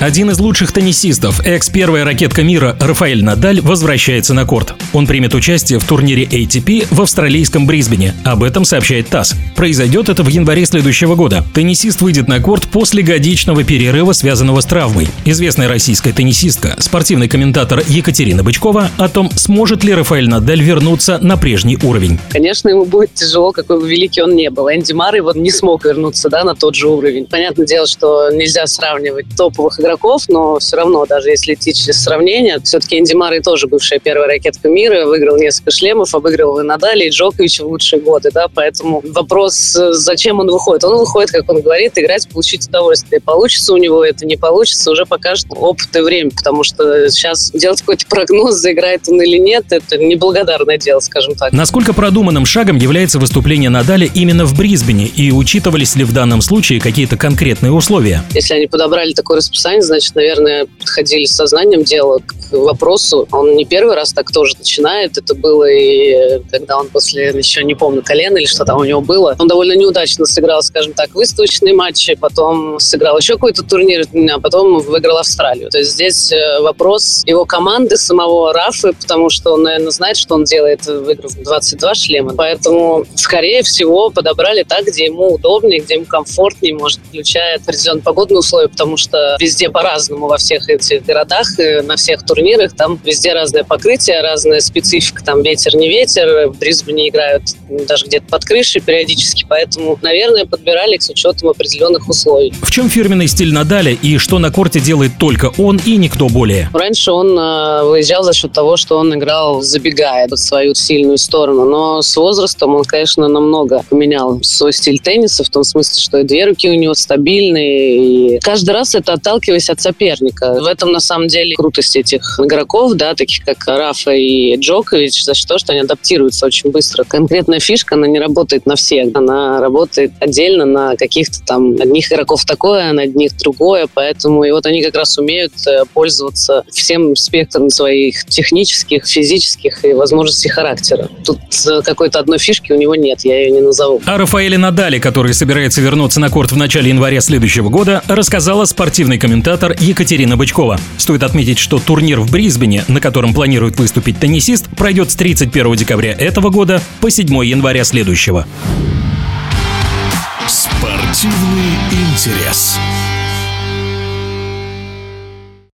Один из лучших теннисистов, экс-первая ракетка мира Рафаэль Надаль возвращается на корт. Он примет участие в турнире ATP в австралийском Брисбене. Об этом сообщает ТАСС. Произойдет это в январе следующего года. Теннисист выйдет на корт после годичного перерыва, связанного с травмой. Известная российская теннисистка, спортивный комментатор Екатерина Бычкова о том, сможет ли Рафаэль Надаль вернуться на прежний уровень. Конечно, ему будет тяжело, какой бы великий он не был. Энди Марри вот не смог вернуться да, на тот же уровень. Понятное дело, что нельзя сравнивать топовых игроков игроков, но все равно, даже если идти через сравнение, все-таки Энди Марри тоже бывшая первая ракетка мира, выиграл несколько шлемов, обыгрывал и Надали, и Джокович в лучшие годы, да, поэтому вопрос, зачем он выходит? Он выходит, как он говорит, играть, получить удовольствие. Получится у него это, не получится, уже покажет опыт и время, потому что сейчас делать какой-то прогноз, заиграет он или нет, это неблагодарное дело, скажем так. Насколько продуманным шагом является выступление Надаля именно в Брисбене, и учитывались ли в данном случае какие-то конкретные условия? Если они подобрали такое расписание, Казань, значит, наверное, подходили с сознанием дела к вопросу. Он не первый раз так тоже начинает. Это было и когда он после, еще не помню, колена или что там у него было. Он довольно неудачно сыграл, скажем так, выставочные матчи, потом сыграл еще какой-то турнир, а потом выиграл Австралию. То есть здесь э, вопрос его команды, самого Рафы, потому что он, наверное, знает, что он делает, выиграв 22 шлема. Поэтому, скорее всего, подобрали так, где ему удобнее, где ему комфортнее, может, включая определенные погодные условия, потому что везде по-разному во всех этих городах, на всех турнирах. Там везде разное покрытие, разная специфика. Там ветер, не ветер. В Брисбене играют даже где-то под крышей периодически. Поэтому, наверное, подбирали с учетом определенных условий. В чем фирменный стиль Надаля и что на корте делает только он и никто более? Раньше он э, выезжал за счет того, что он играл забегая под свою сильную сторону. Но с возрастом он, конечно, намного поменял свой стиль тенниса в том смысле, что и две руки у него стабильные. И каждый раз это отталкиваясь от соперника. В этом, на самом деле, крутость этих игроков, да, таких как Рафа и Джокович, за что, что они адаптируются очень быстро. Конкретная фишка, она не работает на всех. Она работает отдельно на каких-то там одних игроков такое, на одних другое, поэтому и вот они как раз умеют э, пользоваться всем спектром своих технических, физических и возможностей характера. Тут э, какой-то одной фишки у него нет, я ее не назову. А Рафаэле Надали, который собирается вернуться на корт в начале января следующего года, рассказала спортивный комментатор комментатор Екатерина Бычкова. Стоит отметить, что турнир в Брисбене, на котором планирует выступить теннисист, пройдет с 31 декабря этого года по 7 января следующего. Спортивный интерес.